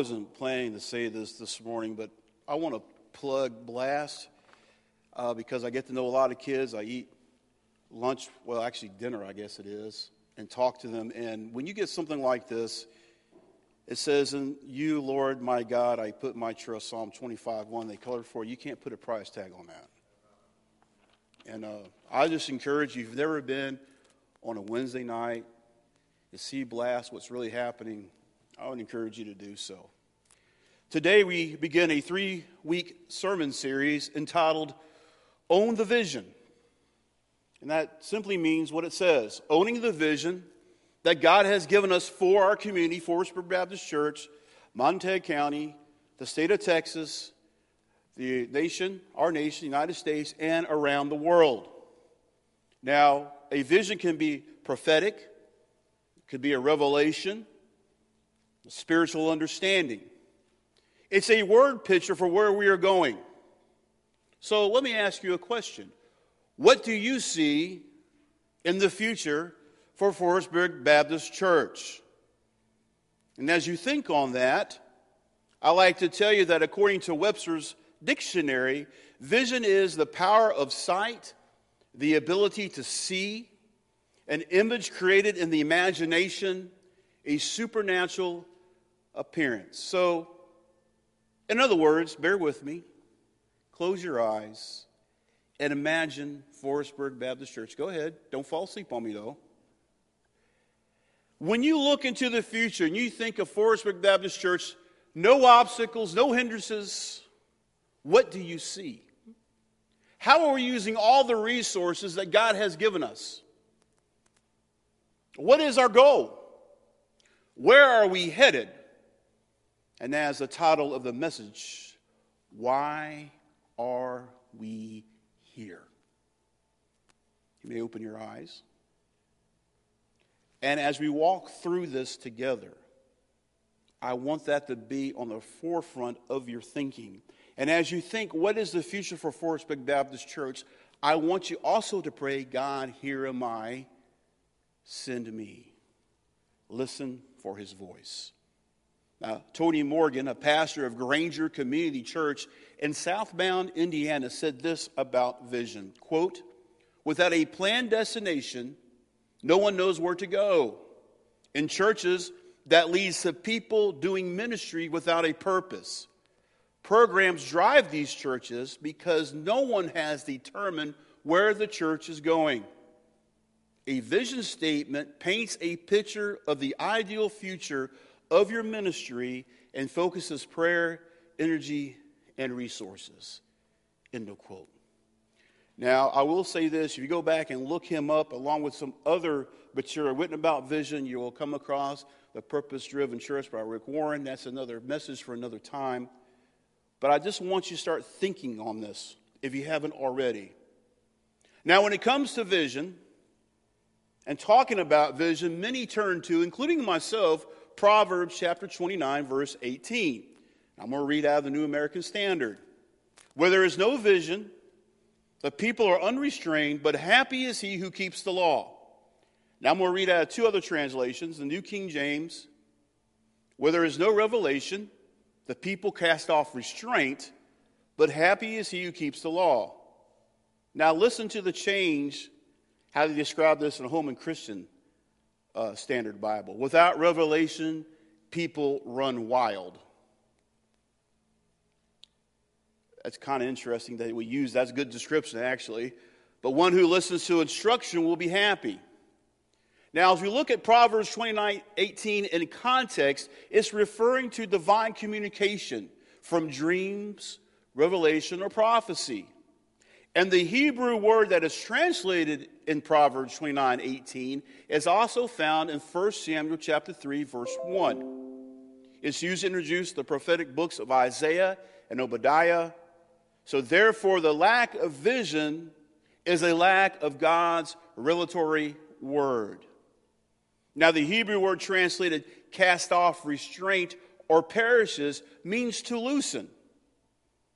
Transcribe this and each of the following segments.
Wasn't planning to say this this morning, but I want to plug Blast uh, because I get to know a lot of kids. I eat lunch, well, actually dinner, I guess it is, and talk to them. And when you get something like this, it says, In you, Lord, my God, I put my trust, Psalm 25, 1, they colored for you. You can't put a price tag on that. And uh, I just encourage you, if you've never been on a Wednesday night to see Blast, what's really happening, I would encourage you to do so. Today, we begin a three week sermon series entitled Own the Vision. And that simply means what it says owning the vision that God has given us for our community, Forestburg Baptist Church, Montague County, the state of Texas, the nation, our nation, the United States, and around the world. Now, a vision can be prophetic, it could be a revelation, spiritual understanding. It's a word picture for where we are going. So let me ask you a question. What do you see in the future for Forestburg Baptist Church? And as you think on that, I like to tell you that according to Webster's dictionary, vision is the power of sight, the ability to see, an image created in the imagination, a supernatural appearance. So, in other words, bear with me, close your eyes, and imagine Forestburg Baptist Church. Go ahead, don't fall asleep on me though. When you look into the future and you think of Forestburg Baptist Church, no obstacles, no hindrances, what do you see? How are we using all the resources that God has given us? What is our goal? Where are we headed? And as the title of the message, why are we here? You may open your eyes. And as we walk through this together, I want that to be on the forefront of your thinking. And as you think, what is the future for Forestburg Baptist Church? I want you also to pray, God, here am I, send me. Listen for his voice. Now, Tony Morgan, a pastor of Granger Community Church in South Bend, Indiana, said this about vision. Quote, without a planned destination, no one knows where to go. In churches, that leads to people doing ministry without a purpose. Programs drive these churches because no one has determined where the church is going. A vision statement paints a picture of the ideal future of your ministry and focuses prayer, energy, and resources. End of quote. Now, I will say this if you go back and look him up along with some other material written about vision, you will come across The Purpose Driven Church by Rick Warren. That's another message for another time. But I just want you to start thinking on this if you haven't already. Now, when it comes to vision and talking about vision, many turn to, including myself, Proverbs chapter 29, verse 18. I'm going to read out of the New American Standard. Where there is no vision, the people are unrestrained, but happy is he who keeps the law. Now I'm going to read out of two other translations the New King James. Where there is no revelation, the people cast off restraint, but happy is he who keeps the law. Now, listen to the change, how they describe this in a Holman Christian uh, Standard Bible. Without revelation, people run wild. That's kind of interesting that we use that's a good description, actually. But one who listens to instruction will be happy. Now, as we look at Proverbs 29 18 in context, it's referring to divine communication from dreams, revelation, or prophecy. And the Hebrew word that is translated in Proverbs 29 18 is also found in 1 Samuel chapter 3, verse 1. It's used to introduce the prophetic books of Isaiah and Obadiah. So, therefore, the lack of vision is a lack of God's revelatory word. Now, the Hebrew word translated cast off, restraint, or perishes means to loosen,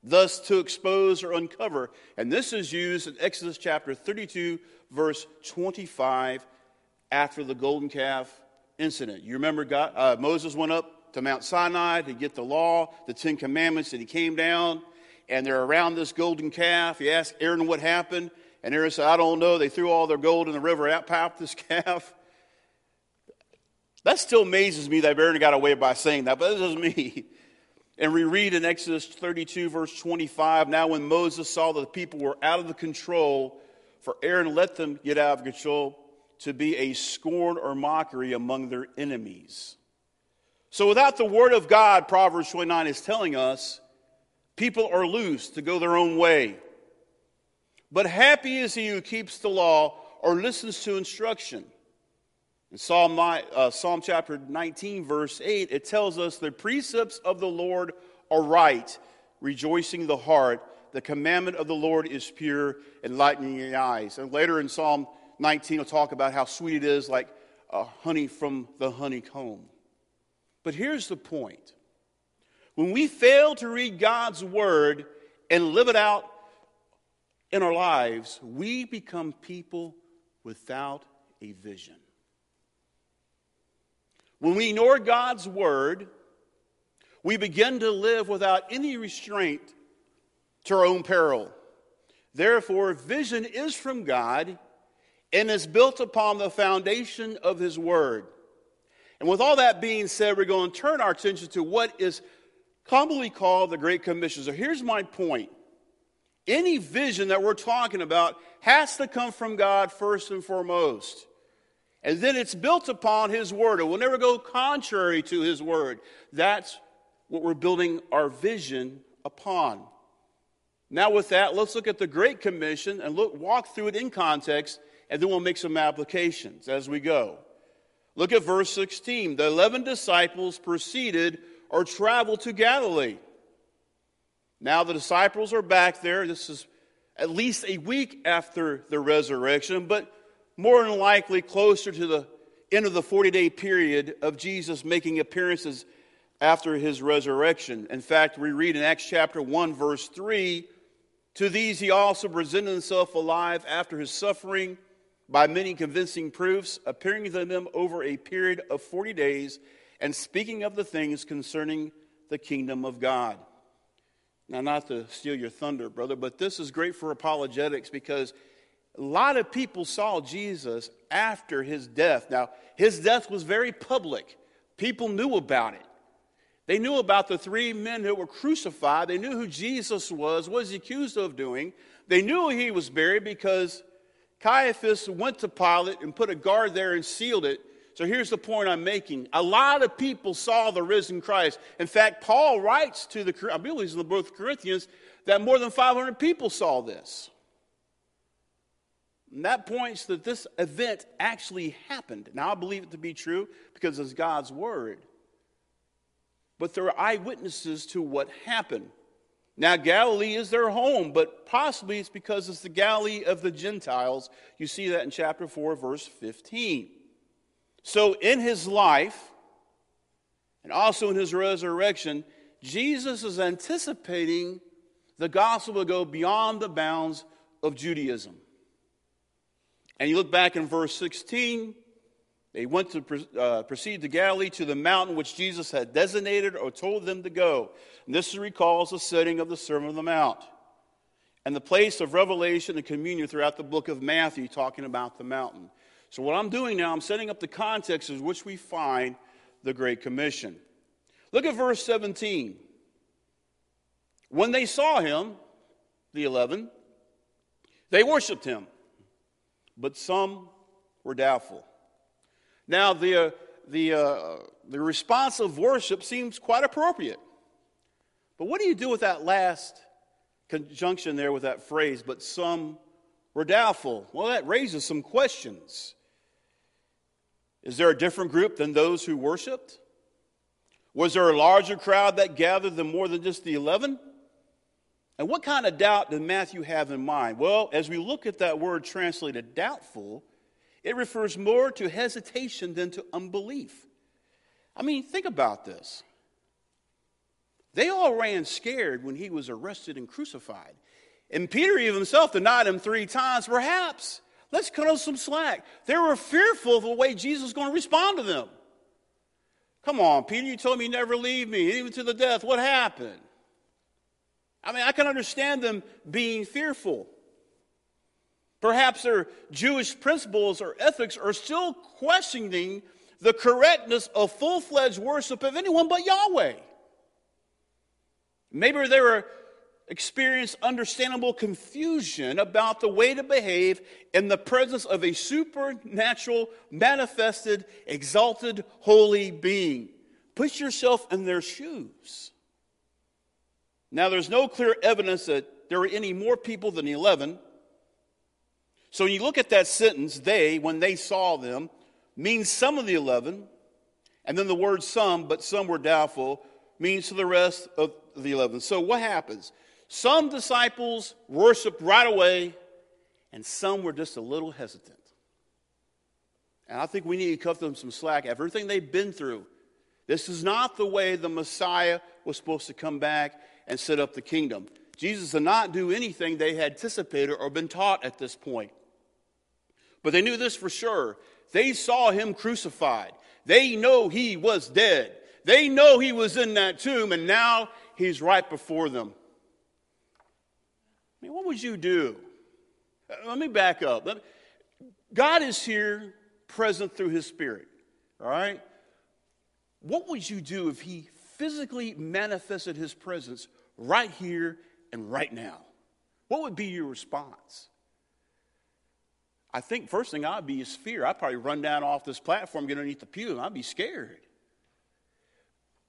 thus to expose or uncover. And this is used in Exodus chapter 32, verse 25, after the golden calf incident. You remember God, uh, Moses went up to Mount Sinai to get the law, the Ten Commandments, and he came down, and they're around this golden calf. He asked Aaron what happened, and Aaron said, I don't know. They threw all their gold in the river, outpopped this calf. That still amazes me that Aaron got away by saying that, but this is me. And we read in Exodus 32, verse 25 Now, when Moses saw that the people were out of the control, for Aaron let them get out of control to be a scorn or mockery among their enemies. So, without the word of God, Proverbs 29 is telling us, people are loose to go their own way. But happy is he who keeps the law or listens to instruction. In Psalm, uh, Psalm chapter 19, verse 8, it tells us the precepts of the Lord are right, rejoicing the heart. The commandment of the Lord is pure, enlightening the eyes. And later in Psalm 19, will talk about how sweet it is, like uh, honey from the honeycomb. But here's the point when we fail to read God's word and live it out in our lives, we become people without a vision. When we ignore God's word, we begin to live without any restraint to our own peril. Therefore, vision is from God and is built upon the foundation of His Word. And with all that being said, we're going to turn our attention to what is commonly called the Great Commission. So here's my point any vision that we're talking about has to come from God first and foremost. And then it's built upon His Word. It will never go contrary to His Word. That's what we're building our vision upon. Now, with that, let's look at the Great Commission and look, walk through it in context, and then we'll make some applications as we go. Look at verse 16. The 11 disciples proceeded or traveled to Galilee. Now, the disciples are back there. This is at least a week after the resurrection, but more than likely closer to the end of the 40 day period of Jesus making appearances after his resurrection. In fact, we read in Acts chapter 1, verse 3 To these he also presented himself alive after his suffering by many convincing proofs, appearing to them over a period of 40 days and speaking of the things concerning the kingdom of God. Now, not to steal your thunder, brother, but this is great for apologetics because a lot of people saw Jesus after his death. Now, his death was very public, people knew about it. They knew about the three men who were crucified. They knew who Jesus was, what he accused of doing. They knew he was buried because Caiaphas went to Pilate and put a guard there and sealed it. So here's the point I'm making. A lot of people saw the risen Christ. In fact, Paul writes to the, I believe in the book of Corinthians, that more than 500 people saw this. And that points that this event actually happened. Now, I believe it to be true because it's God's word. But they're eyewitnesses to what happened. Now, Galilee is their home, but possibly it's because it's the Galilee of the Gentiles. You see that in chapter 4, verse 15. So, in his life, and also in his resurrection, Jesus is anticipating the gospel will go beyond the bounds of Judaism. And you look back in verse 16, they went to uh, proceed to Galilee to the mountain which Jesus had designated or told them to go. And this recalls the setting of the Sermon on the Mount and the place of revelation and communion throughout the book of Matthew, talking about the mountain. So, what I'm doing now, I'm setting up the context in which we find the Great Commission. Look at verse 17. When they saw him, the 11, they worshiped him but some were doubtful. Now, the, uh, the, uh, the response of worship seems quite appropriate. But what do you do with that last conjunction there with that phrase, but some were doubtful? Well, that raises some questions. Is there a different group than those who worshiped? Was there a larger crowd that gathered than more than just the 11? And what kind of doubt did Matthew have in mind? Well, as we look at that word translated doubtful, it refers more to hesitation than to unbelief. I mean, think about this. They all ran scared when he was arrested and crucified. And Peter even himself denied him three times. Perhaps, let's cut off some slack. They were fearful of the way Jesus was going to respond to them. Come on, Peter, you told me you never leave me, even to the death. What happened? I mean, I can understand them being fearful. Perhaps their Jewish principles or ethics are still questioning the correctness of full fledged worship of anyone but Yahweh. Maybe they were experience understandable confusion about the way to behave in the presence of a supernatural, manifested, exalted, holy being. Put yourself in their shoes. Now, there's no clear evidence that there were any more people than 11. So when you look at that sentence, they, when they saw them, means some of the 11. And then the word some, but some were doubtful, means to the rest of the 11. So what happens? Some disciples worshiped right away, and some were just a little hesitant. And I think we need to cut them some slack. Everything they've been through, this is not the way the Messiah was supposed to come back and set up the kingdom. Jesus did not do anything they had anticipated or been taught at this point. But they knew this for sure. They saw him crucified. They know he was dead. They know he was in that tomb, and now he's right before them. I mean, what would you do? Uh, let me back up. God is here present through his spirit. All right? What would you do if he physically manifested his presence right here and right now? What would be your response? I think first thing I'd be is fear. I'd probably run down off this platform, get underneath the pew, and I'd be scared.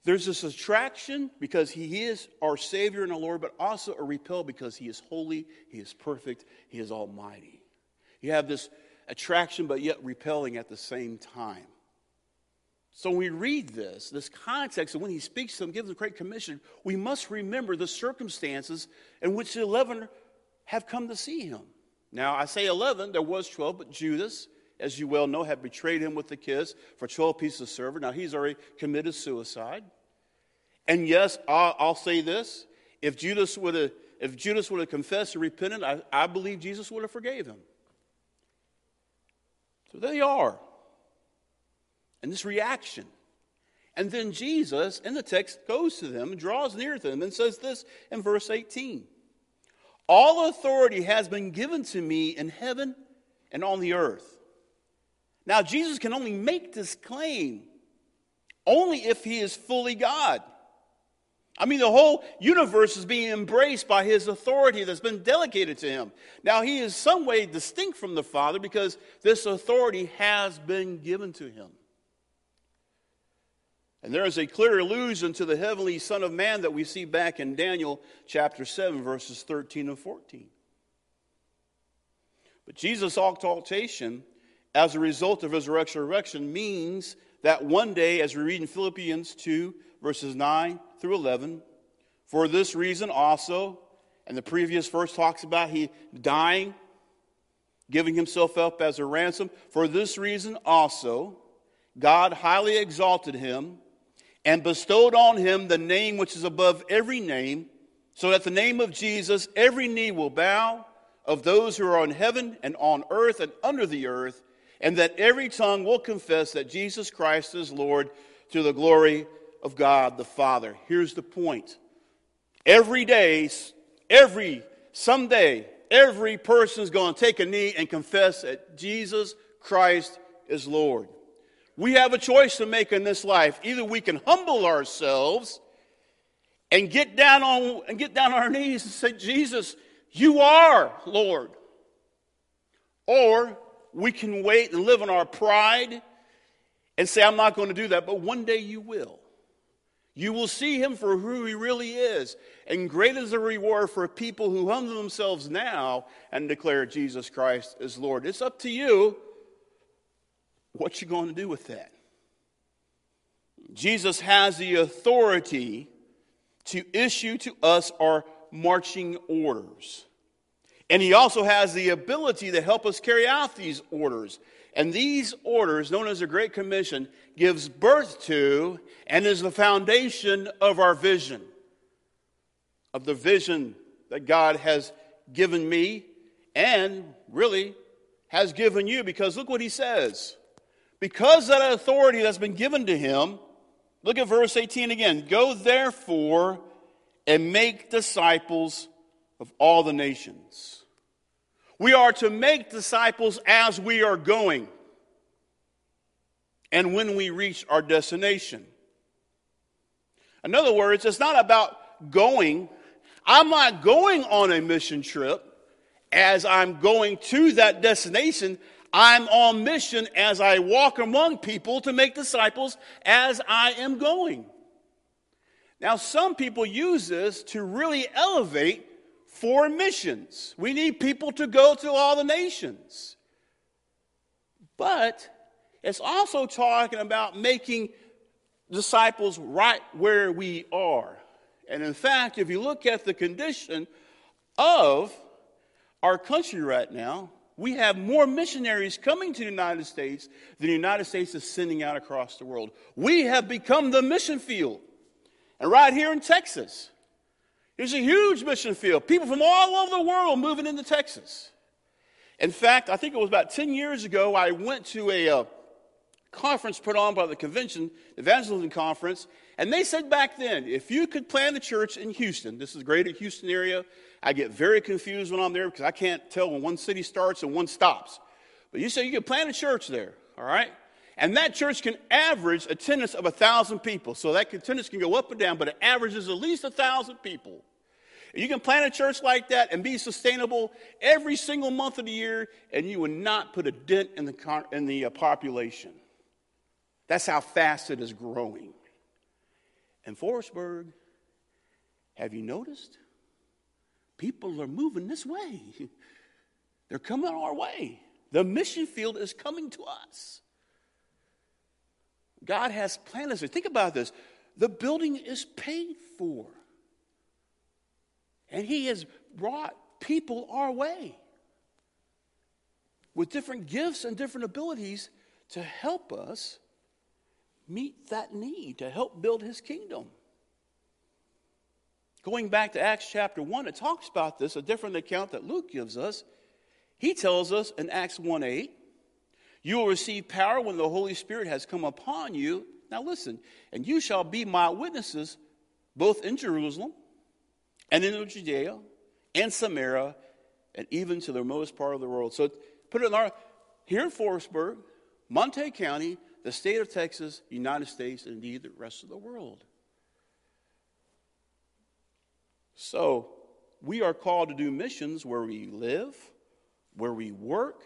There's this attraction because he is our Savior and our Lord, but also a repel because he is holy, he is perfect, he is almighty. You have this attraction, but yet repelling at the same time. So when we read this, this context, and when he speaks to them, gives them great commission, we must remember the circumstances in which the 11 have come to see him. Now, I say 11, there was 12, but Judas, as you well know, had betrayed him with the kiss for 12 pieces of silver. Now, he's already committed suicide. And yes, I'll, I'll say this: if Judas would have, if Judas would have confessed and repented, I, I believe Jesus would have forgave him. So there they are. And this reaction. And then Jesus, in the text, goes to them, draws near to them, and says this in verse 18 All authority has been given to me in heaven and on the earth. Now, Jesus can only make this claim only if he is fully God. I mean, the whole universe is being embraced by his authority that's been delegated to him. Now, he is some way distinct from the Father because this authority has been given to him. And there is a clear allusion to the heavenly Son of Man that we see back in Daniel chapter 7, verses 13 and 14. But Jesus' exaltation as a result of his resurrection means that one day, as we read in Philippians 2, verses 9 through 11. For this reason also, and the previous verse talks about he dying, giving himself up as a ransom. For this reason also, God highly exalted him and bestowed on him the name which is above every name, so that the name of Jesus every knee will bow of those who are in heaven and on earth and under the earth, and that every tongue will confess that Jesus Christ is Lord to the glory of God the Father. Here's the point. Every day, every, someday, every person is going to take a knee and confess that Jesus Christ is Lord. We have a choice to make in this life. Either we can humble ourselves and get down on and get down on our knees and say, Jesus, you are Lord. Or we can wait and live in our pride and say, I'm not going to do that, but one day you will. You will see him for who he really is. And great is the reward for people who humble themselves now and declare Jesus Christ as Lord. It's up to you what you're going to do with that. Jesus has the authority to issue to us our marching orders. And he also has the ability to help us carry out these orders. And these orders, known as the Great Commission, gives birth to and is the foundation of our vision, of the vision that God has given me and really has given you. Because look what he says. Because that authority that's been given to him, Look at verse 18 again. Go therefore and make disciples of all the nations. We are to make disciples as we are going and when we reach our destination. In other words, it's not about going. I'm not going on a mission trip as I'm going to that destination. I'm on mission as I walk among people to make disciples as I am going. Now, some people use this to really elevate foreign missions. We need people to go to all the nations. But it's also talking about making disciples right where we are. And in fact, if you look at the condition of our country right now, we have more missionaries coming to the United States than the United States is sending out across the world. We have become the mission field. And right here in Texas, there's a huge mission field. People from all over the world moving into Texas. In fact, I think it was about 10 years ago, I went to a uh, conference put on by the convention, evangelism conference, and they said back then, if you could plant a church in Houston, this is great at Houston area, I get very confused when I'm there because I can't tell when one city starts and one stops. But you say you can plant a church there, all right? And that church can average attendance of a thousand people. So that attendance can go up and down, but it averages at least a thousand people. You can plant a church like that and be sustainable every single month of the year, and you will not put a dent in the, in the uh, population. That's how fast it is growing. And Forestburg, have you noticed? People are moving this way. They're coming our way. The mission field is coming to us. God has planned us. Think about this. The building is paid for. And He has brought people our way with different gifts and different abilities to help us meet that need, to help build His kingdom. Going back to Acts chapter 1, it talks about this, a different account that Luke gives us. He tells us in Acts 1 8, you will receive power when the Holy Spirit has come upon you. Now listen, and you shall be my witnesses both in Jerusalem and in Judea and Samaria and even to the remotest part of the world. So put it in our, here in Forestburg, Montague County, the state of Texas, United States, and indeed the rest of the world. So, we are called to do missions where we live, where we work,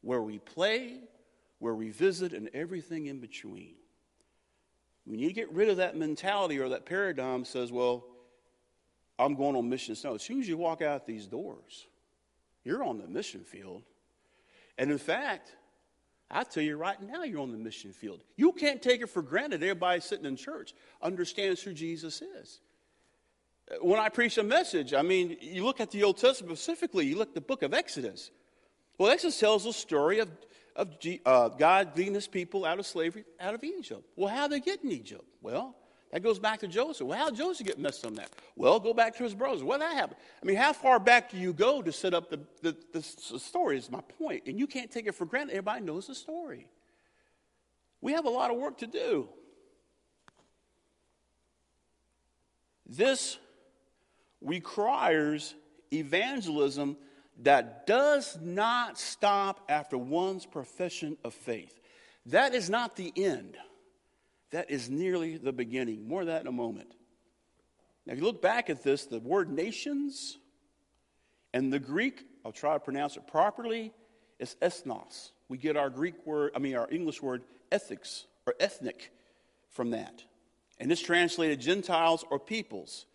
where we play, where we visit, and everything in between. We need to get rid of that mentality or that paradigm that says, well, I'm going on mission. No, as soon as you walk out these doors, you're on the mission field. And in fact, I tell you right now, you're on the mission field. You can't take it for granted. Everybody sitting in church understands who Jesus is when I preach a message, I mean, you look at the Old Testament specifically, you look at the book of Exodus. Well, Exodus tells the story of, of uh, God leading his people out of slavery, out of Egypt. Well, how they get in Egypt? Well, that goes back to Joseph. Well, how did Joseph get messed on that? Well, go back to his brothers. Well, that happened. I mean, how far back do you go to set up the, the, the, the story is my point. And you can't take it for granted. Everybody knows the story. We have a lot of work to do. This requires evangelism that does not stop after one's profession of faith. That is not the end, that is nearly the beginning. More of that in a moment. Now, if you look back at this, the word nations and the Greek, I'll try to pronounce it properly, is ethnos. We get our Greek word, I mean, our English word ethics or ethnic from that. And it's translated Gentiles or peoples.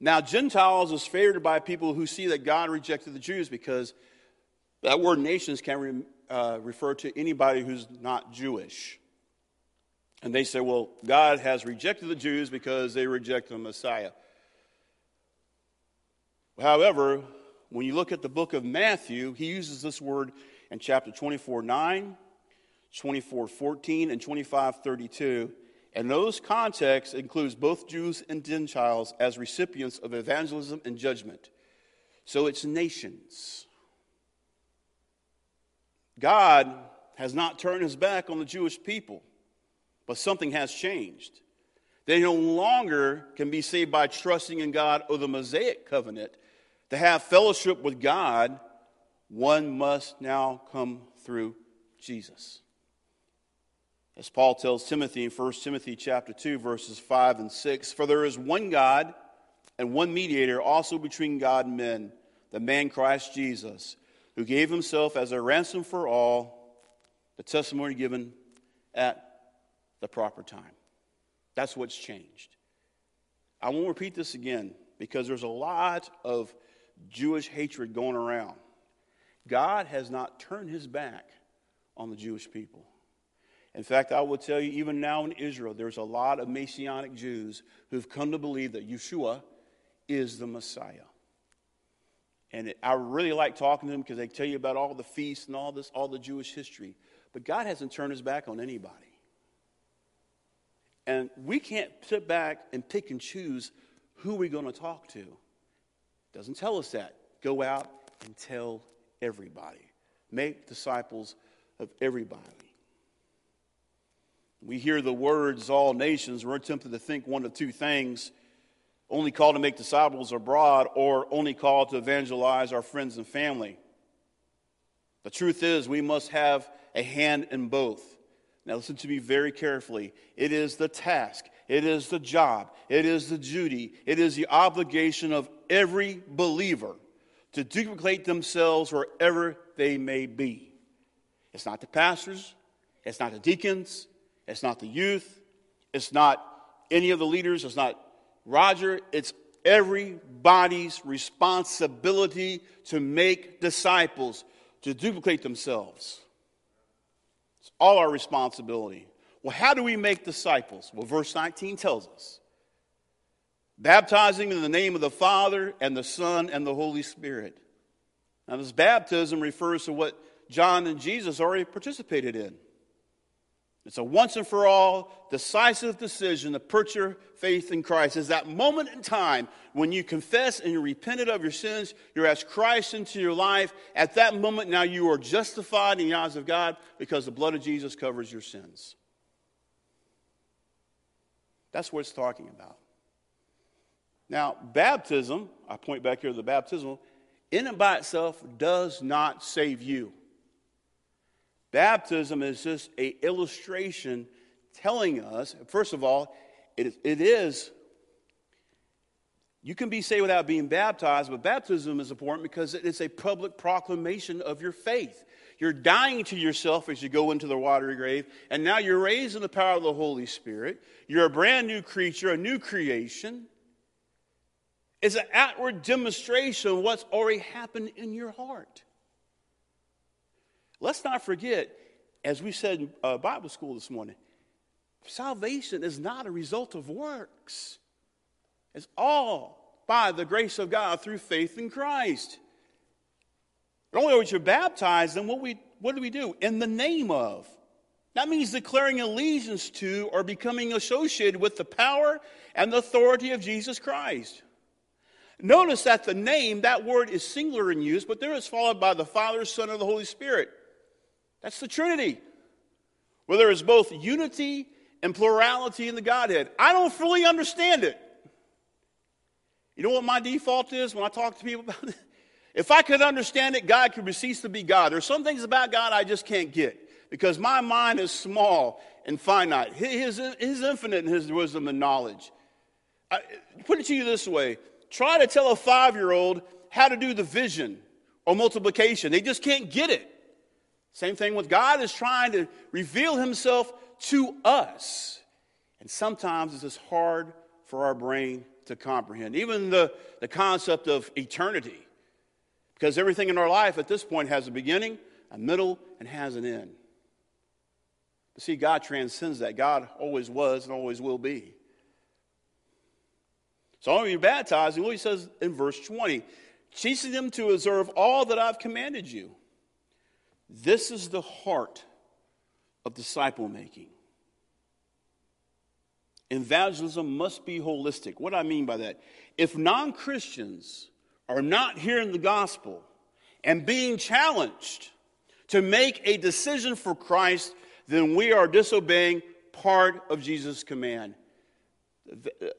Now, Gentiles is favored by people who see that God rejected the Jews because that word nations can re, uh, refer to anybody who's not Jewish. And they say, well, God has rejected the Jews because they reject the Messiah. However, when you look at the book of Matthew, he uses this word in chapter 24 9, 24 14, and 25 32 and those contexts includes both Jews and Gentiles as recipients of evangelism and judgment. So it's nations. God has not turned his back on the Jewish people, but something has changed. They no longer can be saved by trusting in God or the Mosaic covenant. To have fellowship with God, one must now come through Jesus. As Paul tells Timothy in 1 Timothy chapter 2 verses 5 and 6, for there is one God and one mediator also between God and men, the man Christ Jesus, who gave himself as a ransom for all, the testimony given at the proper time. That's what's changed. I won't repeat this again because there's a lot of Jewish hatred going around. God has not turned his back on the Jewish people. In fact, I will tell you, even now in Israel, there's a lot of Messianic Jews who've come to believe that Yeshua is the Messiah. And it, I really like talking to them because they tell you about all the feasts and all this, all the Jewish history. But God hasn't turned his back on anybody. And we can't sit back and pick and choose who we're going to talk to. Doesn't tell us that. Go out and tell everybody. Make disciples of everybody. We hear the words all nations, we're tempted to think one of two things only called to make disciples abroad or only called to evangelize our friends and family. The truth is, we must have a hand in both. Now, listen to me very carefully. It is the task, it is the job, it is the duty, it is the obligation of every believer to duplicate themselves wherever they may be. It's not the pastors, it's not the deacons, it's not the youth, it's not any of the leaders, it's not Roger, it's everybody's responsibility to make disciples, to duplicate themselves. It's all our responsibility. Well, how do we make disciples? Well, verse 19 tells us baptizing in the name of the Father and the Son and the Holy Spirit. Now, this baptism refers to what John and Jesus already participated in. It's a once and for all decisive decision to put your faith in Christ. Is that moment in time when you confess and you repented of your sins, you ask Christ into your life. At that moment, now you are justified in the eyes of God because the blood of Jesus covers your sins. That's what it's talking about. Now, baptism, I point back here to the baptismal, in and by itself does not save you. Baptism is just a illustration telling us, first of all, it is, it is you can be saved without being baptized, but baptism is important because it is a public proclamation of your faith. You're dying to yourself as you go into the watery grave, and now you're raised in the power of the Holy Spirit. You're a brand new creature, a new creation. It's an outward demonstration of what's already happened in your heart. Let's not forget, as we said in uh, Bible school this morning, salvation is not a result of works. It's all by the grace of God through faith in Christ. Not only are we baptized, then what, we, what do we do? In the name of. That means declaring allegiance to or becoming associated with the power and the authority of Jesus Christ. Notice that the name, that word is singular in use, but there is followed by the Father, Son, and the Holy Spirit. That's the Trinity, where there is both unity and plurality in the Godhead. I don't fully understand it. You know what my default is when I talk to people about it? If I could understand it, God could cease to be God. There's some things about God I just can't get because my mind is small and finite. His, his infinite in his wisdom and knowledge. I, put it to you this way try to tell a five year old how to do the vision or multiplication, they just can't get it. Same thing with God is trying to reveal himself to us. And sometimes it's just hard for our brain to comprehend. Even the, the concept of eternity. Because everything in our life at this point has a beginning, a middle, and has an end. But see, God transcends that. God always was and always will be. So when you're baptizing, what he says in verse 20, teaching them to observe all that I've commanded you. This is the heart of disciple making. Evangelism must be holistic. What I mean by that? If non Christians are not hearing the gospel and being challenged to make a decision for Christ, then we are disobeying part of Jesus' command. The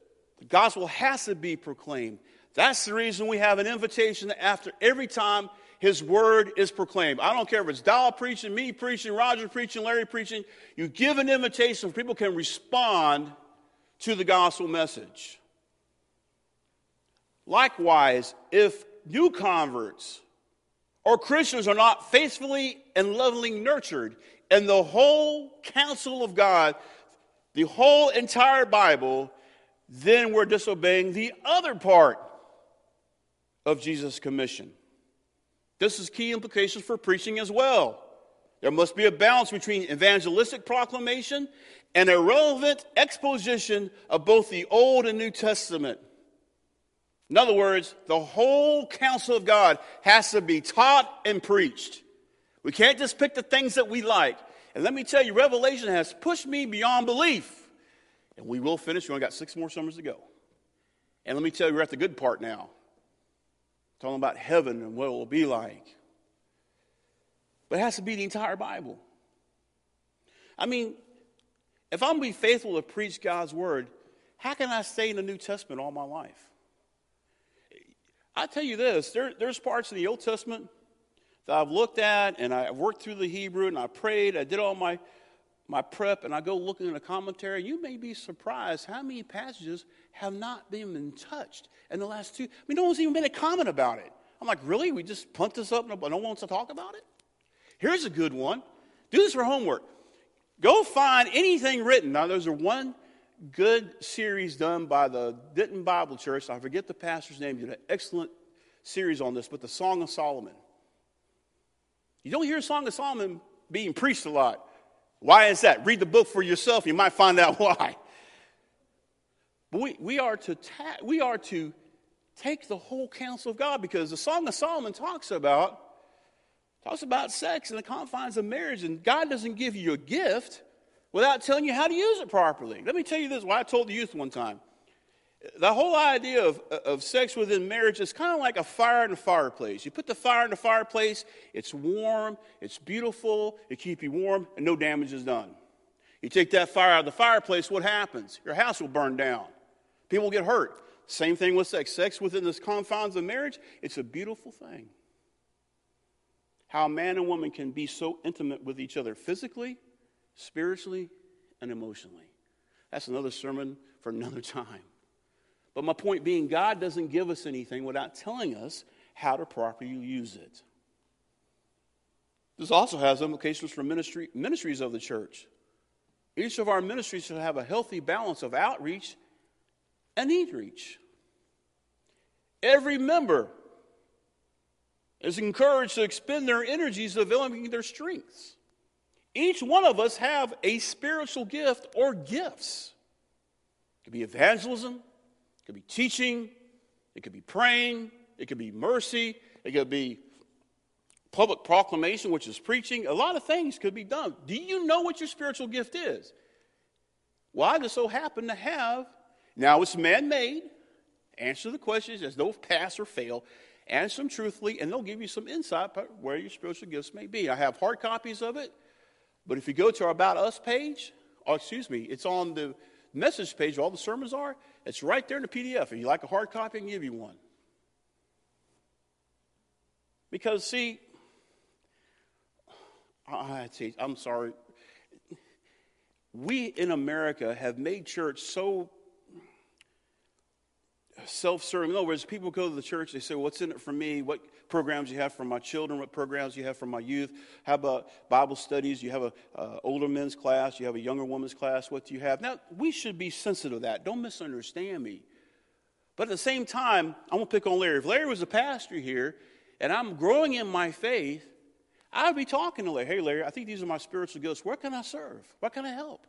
gospel has to be proclaimed. That's the reason we have an invitation after every time his word is proclaimed. I don't care if it's Dow preaching, me preaching, Roger preaching, Larry preaching. You give an invitation so people can respond to the gospel message. Likewise, if new converts or Christians are not faithfully and lovingly nurtured in the whole counsel of God, the whole entire Bible, then we're disobeying the other part of Jesus' commission. This is key implications for preaching as well. There must be a balance between evangelistic proclamation and a relevant exposition of both the Old and New Testament. In other words, the whole counsel of God has to be taught and preached. We can't just pick the things that we like. And let me tell you, Revelation has pushed me beyond belief. And we will finish. We only got six more summers to go. And let me tell you, we're at the good part now. Talking about heaven and what it will be like. But it has to be the entire Bible. I mean, if I'm going to be faithful to preach God's word, how can I stay in the New Testament all my life? I tell you this there, there's parts in the Old Testament that I've looked at and I've worked through the Hebrew and I prayed, I did all my, my prep, and I go looking in a commentary. You may be surprised how many passages have not been touched in the last two. I mean, no one's even made a comment about it. I'm like, really? We just punt this up and no one wants to talk about it? Here's a good one. Do this for homework. Go find anything written. Now, there's a one good series done by the Denton Bible Church. I forget the pastor's name. He did an excellent series on this, but the Song of Solomon. You don't hear Song of Solomon being preached a lot. Why is that? Read the book for yourself. You might find out why. But we, we, are to ta- we are to take the whole counsel of God because the Song of Solomon talks about talks about sex in the confines of marriage, and God doesn't give you a gift without telling you how to use it properly. Let me tell you this what I told the youth one time. The whole idea of, of sex within marriage is kind of like a fire in a fireplace. You put the fire in the fireplace, it's warm, it's beautiful, it keeps you warm, and no damage is done. You take that fire out of the fireplace, what happens? Your house will burn down. People will get hurt. Same thing with sex. Sex within the confines of marriage, it's a beautiful thing. How a man and woman can be so intimate with each other physically, spiritually, and emotionally. That's another sermon for another time. But my point being, God doesn't give us anything without telling us how to properly use it. This also has implications for ministry, ministries of the church. Each of our ministries should have a healthy balance of outreach and need reach. Every member is encouraged to expend their energies developing their strengths. Each one of us have a spiritual gift or gifts. It could be evangelism, could be teaching, it could be praying, it could be mercy, it could be public proclamation, which is preaching. A lot of things could be done. Do you know what your spiritual gift is? Well, I just so happen to have, now it's man made. Answer the questions, there's no pass or fail. Answer them truthfully, and they'll give you some insight about where your spiritual gifts may be. I have hard copies of it. But if you go to our About Us page, or oh, excuse me, it's on the message page where all the sermons are. It's right there in the PDF. If you like a hard copy, I can give you one. Because, see, I, I'm sorry. We in America have made church so self-serving. In other words, people go to the church, they say, what's in it for me? What programs you have for my children? What programs you have for my youth? How about Bible studies? You have an uh, older men's class? You have a younger woman's class? What do you have? Now, we should be sensitive to that. Don't misunderstand me. But at the same time, I'm going to pick on Larry. If Larry was a pastor here and I'm growing in my faith, I would be talking to Larry. Hey, Larry, I think these are my spiritual gifts. Where can I serve? What can I help?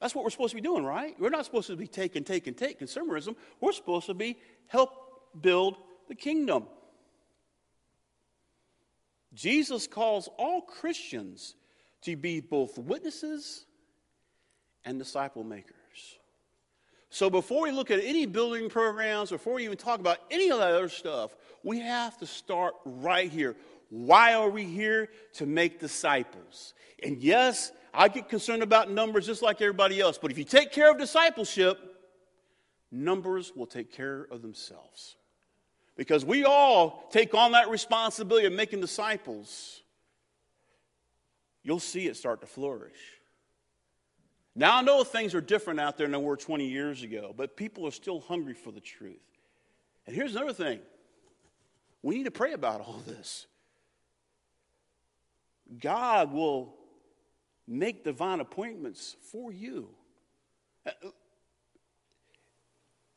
That's what we're supposed to be doing, right? We're not supposed to be taking, taking, take consumerism. We're supposed to be help build the kingdom. Jesus calls all Christians to be both witnesses and disciple makers. So before we look at any building programs, before we even talk about any of that other stuff, we have to start right here. Why are we here? To make disciples. And yes, I get concerned about numbers just like everybody else. But if you take care of discipleship, numbers will take care of themselves. Because we all take on that responsibility of making disciples, you'll see it start to flourish. Now, I know things are different out there than they were 20 years ago, but people are still hungry for the truth. And here's another thing we need to pray about all this. God will make divine appointments for you. Uh, uh,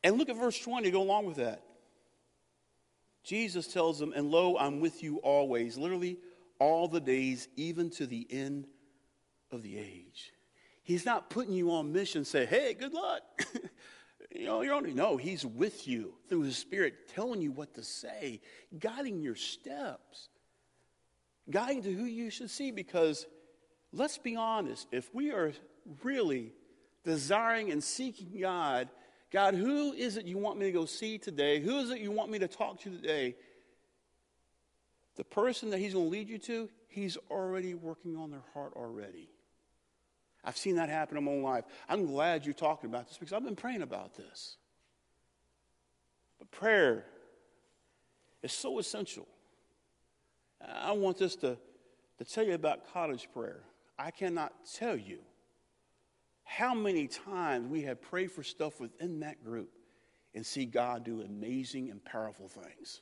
and look at verse 20, to go along with that. Jesus tells them, And lo, I'm with you always, literally all the days, even to the end of the age. He's not putting you on mission, say, Hey, good luck. you know, you're only, no, He's with you through His Spirit, telling you what to say, guiding your steps, guiding to who you should see. Because let's be honest, if we are really desiring and seeking God, God, who is it you want me to go see today? Who is it you want me to talk to today? The person that He's going to lead you to, He's already working on their heart already. I've seen that happen in my own life. I'm glad you're talking about this because I've been praying about this. But prayer is so essential. I want this to, to tell you about cottage prayer. I cannot tell you how many times we have prayed for stuff within that group and see God do amazing and powerful things.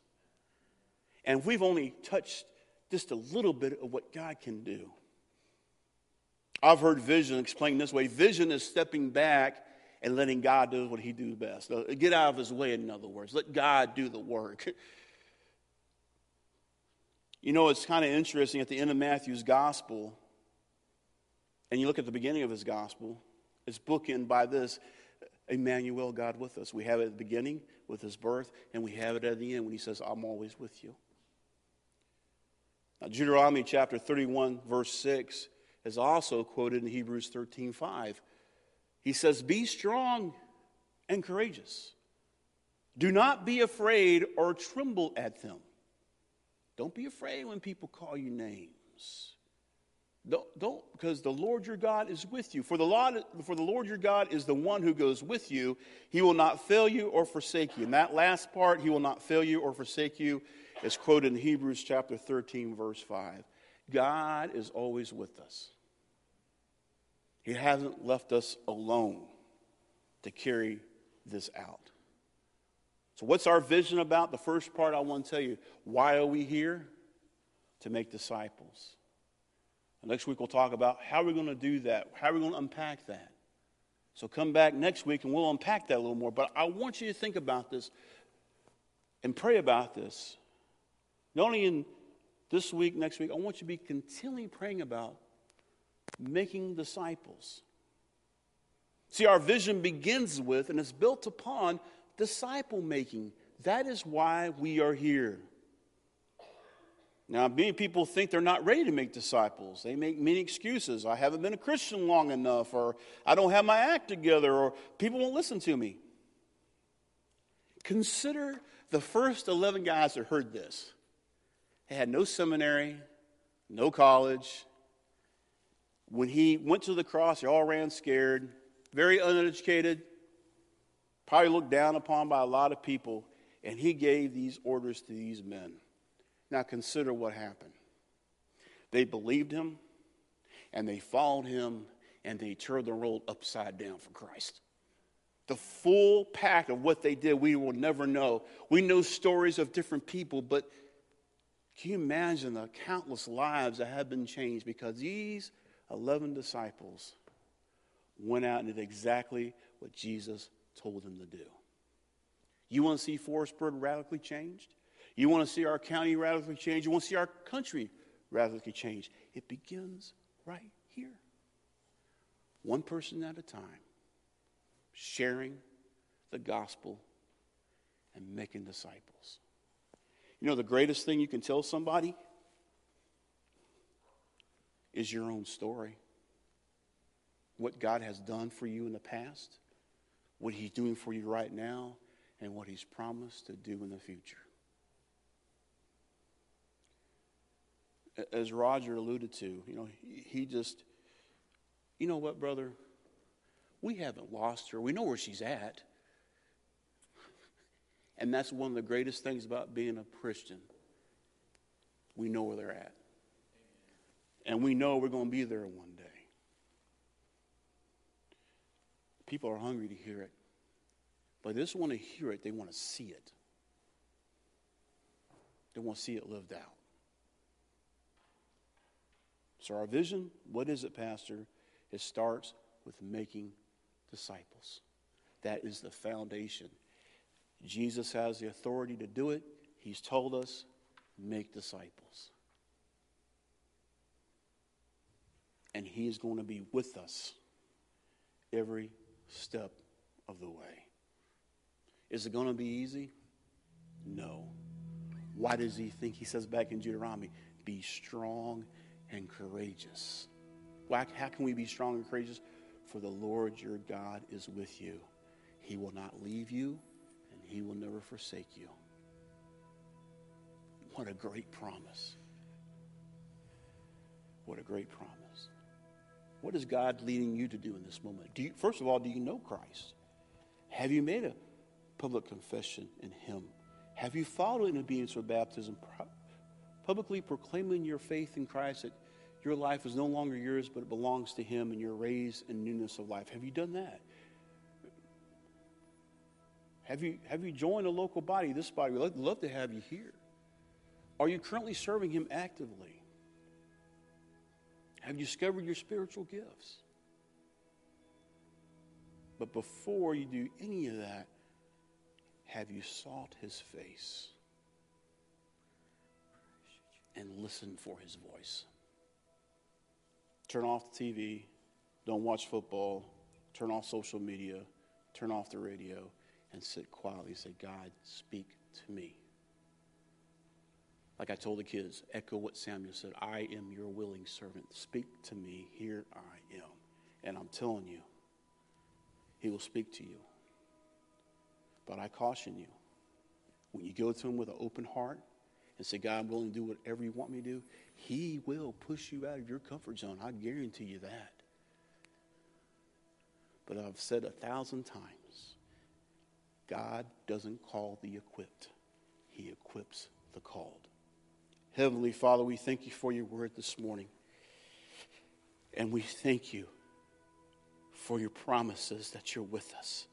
And we've only touched just a little bit of what God can do. I've heard vision explained this way vision is stepping back and letting God do what he do best. Uh, get out of his way, in other words. Let God do the work. You know, it's kind of interesting at the end of Matthew's gospel, and you look at the beginning of his gospel, it's bookended by this Emmanuel, God with us. We have it at the beginning with his birth, and we have it at the end when he says, I'm always with you. Now, Deuteronomy chapter 31, verse 6 is also quoted in Hebrews 13 5. He says, Be strong and courageous. Do not be afraid or tremble at them. Don't be afraid when people call you names. Don't, don't, because the Lord your God is with you. For the, Lord, for the Lord your God is the one who goes with you. He will not fail you or forsake you. And that last part, He will not fail you or forsake you, is quoted in Hebrews chapter 13, verse 5. God is always with us. He hasn't left us alone to carry this out. So, what's our vision about? The first part I want to tell you why are we here? To make disciples. Next week we'll talk about how we're going to do that, how we're going to unpack that. So, come back next week and we'll unpack that a little more. But I want you to think about this and pray about this. Not only in this week, next week, I want you to be continually praying about making disciples. See, our vision begins with and is built upon disciple making. That is why we are here. Now, many people think they're not ready to make disciples. They make many excuses. I haven't been a Christian long enough, or I don't have my act together, or people won't listen to me. Consider the first 11 guys that heard this. They had no seminary, no college, when he went to the cross, they all ran scared, very uneducated, probably looked down upon by a lot of people, and he gave these orders to these men. Now consider what happened. They believed him, and they followed him, and they turned the world upside down for Christ. The full pack of what they did, we will never know. We know stories of different people, but can you imagine the countless lives that have been changed because these 11 disciples went out and did exactly what Jesus told them to do. You want to see Forestburg radically changed? You want to see our county radically change? You want to see our country radically change? It begins right here. One person at a time, sharing the gospel and making disciples. You know, the greatest thing you can tell somebody is your own story. What God has done for you in the past, what He's doing for you right now, and what He's promised to do in the future. As Roger alluded to, you know, he just you know what, brother? We haven't lost her. We know where she's at. And that's one of the greatest things about being a Christian. We know where they're at. And we know we're going to be there one day. People are hungry to hear it. But they just want to hear it, they want to see it. They want to see it lived out. So, our vision, what is it, Pastor? It starts with making disciples. That is the foundation. Jesus has the authority to do it. He's told us, make disciples. And He is going to be with us every step of the way. Is it going to be easy? No. Why does He think? He says back in Deuteronomy, be strong and courageous. Why, how can we be strong and courageous? For the Lord your God is with you. He will not leave you, and he will never forsake you. What a great promise. What a great promise. What is God leading you to do in this moment? Do you, first of all, do you know Christ? Have you made a public confession in Him? Have you followed in obedience for baptism, publicly proclaiming your faith in Christ that your life is no longer yours, but it belongs to Him, and you're raised in newness of life. Have you done that? Have you, have you joined a local body, this body? We'd love to have you here. Are you currently serving Him actively? Have you discovered your spiritual gifts? But before you do any of that, have you sought His face and listened for His voice? Turn off the TV, don't watch football, turn off social media, turn off the radio, and sit quietly and say, God, speak to me. Like I told the kids, echo what Samuel said I am your willing servant. Speak to me. Here I am. And I'm telling you, he will speak to you. But I caution you when you go to him with an open heart and say, God, I'm willing to do whatever you want me to do, he will push you out of your comfort zone. I guarantee you that. But I've said a thousand times God doesn't call the equipped, He equips the called. Heavenly Father, we thank you for your word this morning. And we thank you for your promises that you're with us.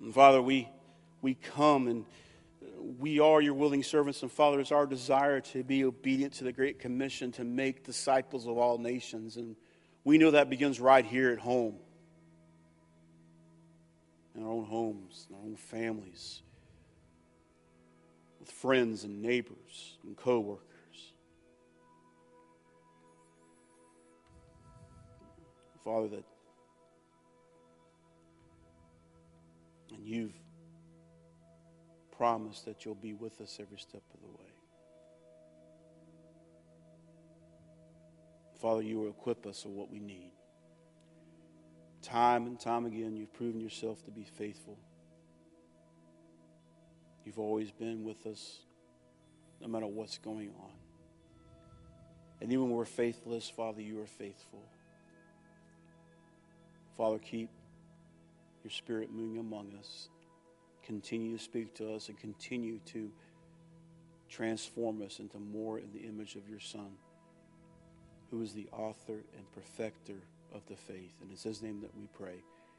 And Father, we, we come and we are your willing servants, and Father, it's our desire to be obedient to the Great Commission to make disciples of all nations. And we know that begins right here at home, in our own homes, in our own families, with friends and neighbors and co workers. Father, that and you've promise that you'll be with us every step of the way. Father, you will equip us with what we need. Time and time again, you've proven yourself to be faithful. You've always been with us no matter what's going on. And even when we're faithless, Father, you are faithful. Father, keep your spirit moving among us continue to speak to us and continue to transform us into more in the image of your Son, who is the author and perfecter of the faith. And it's his name that we pray.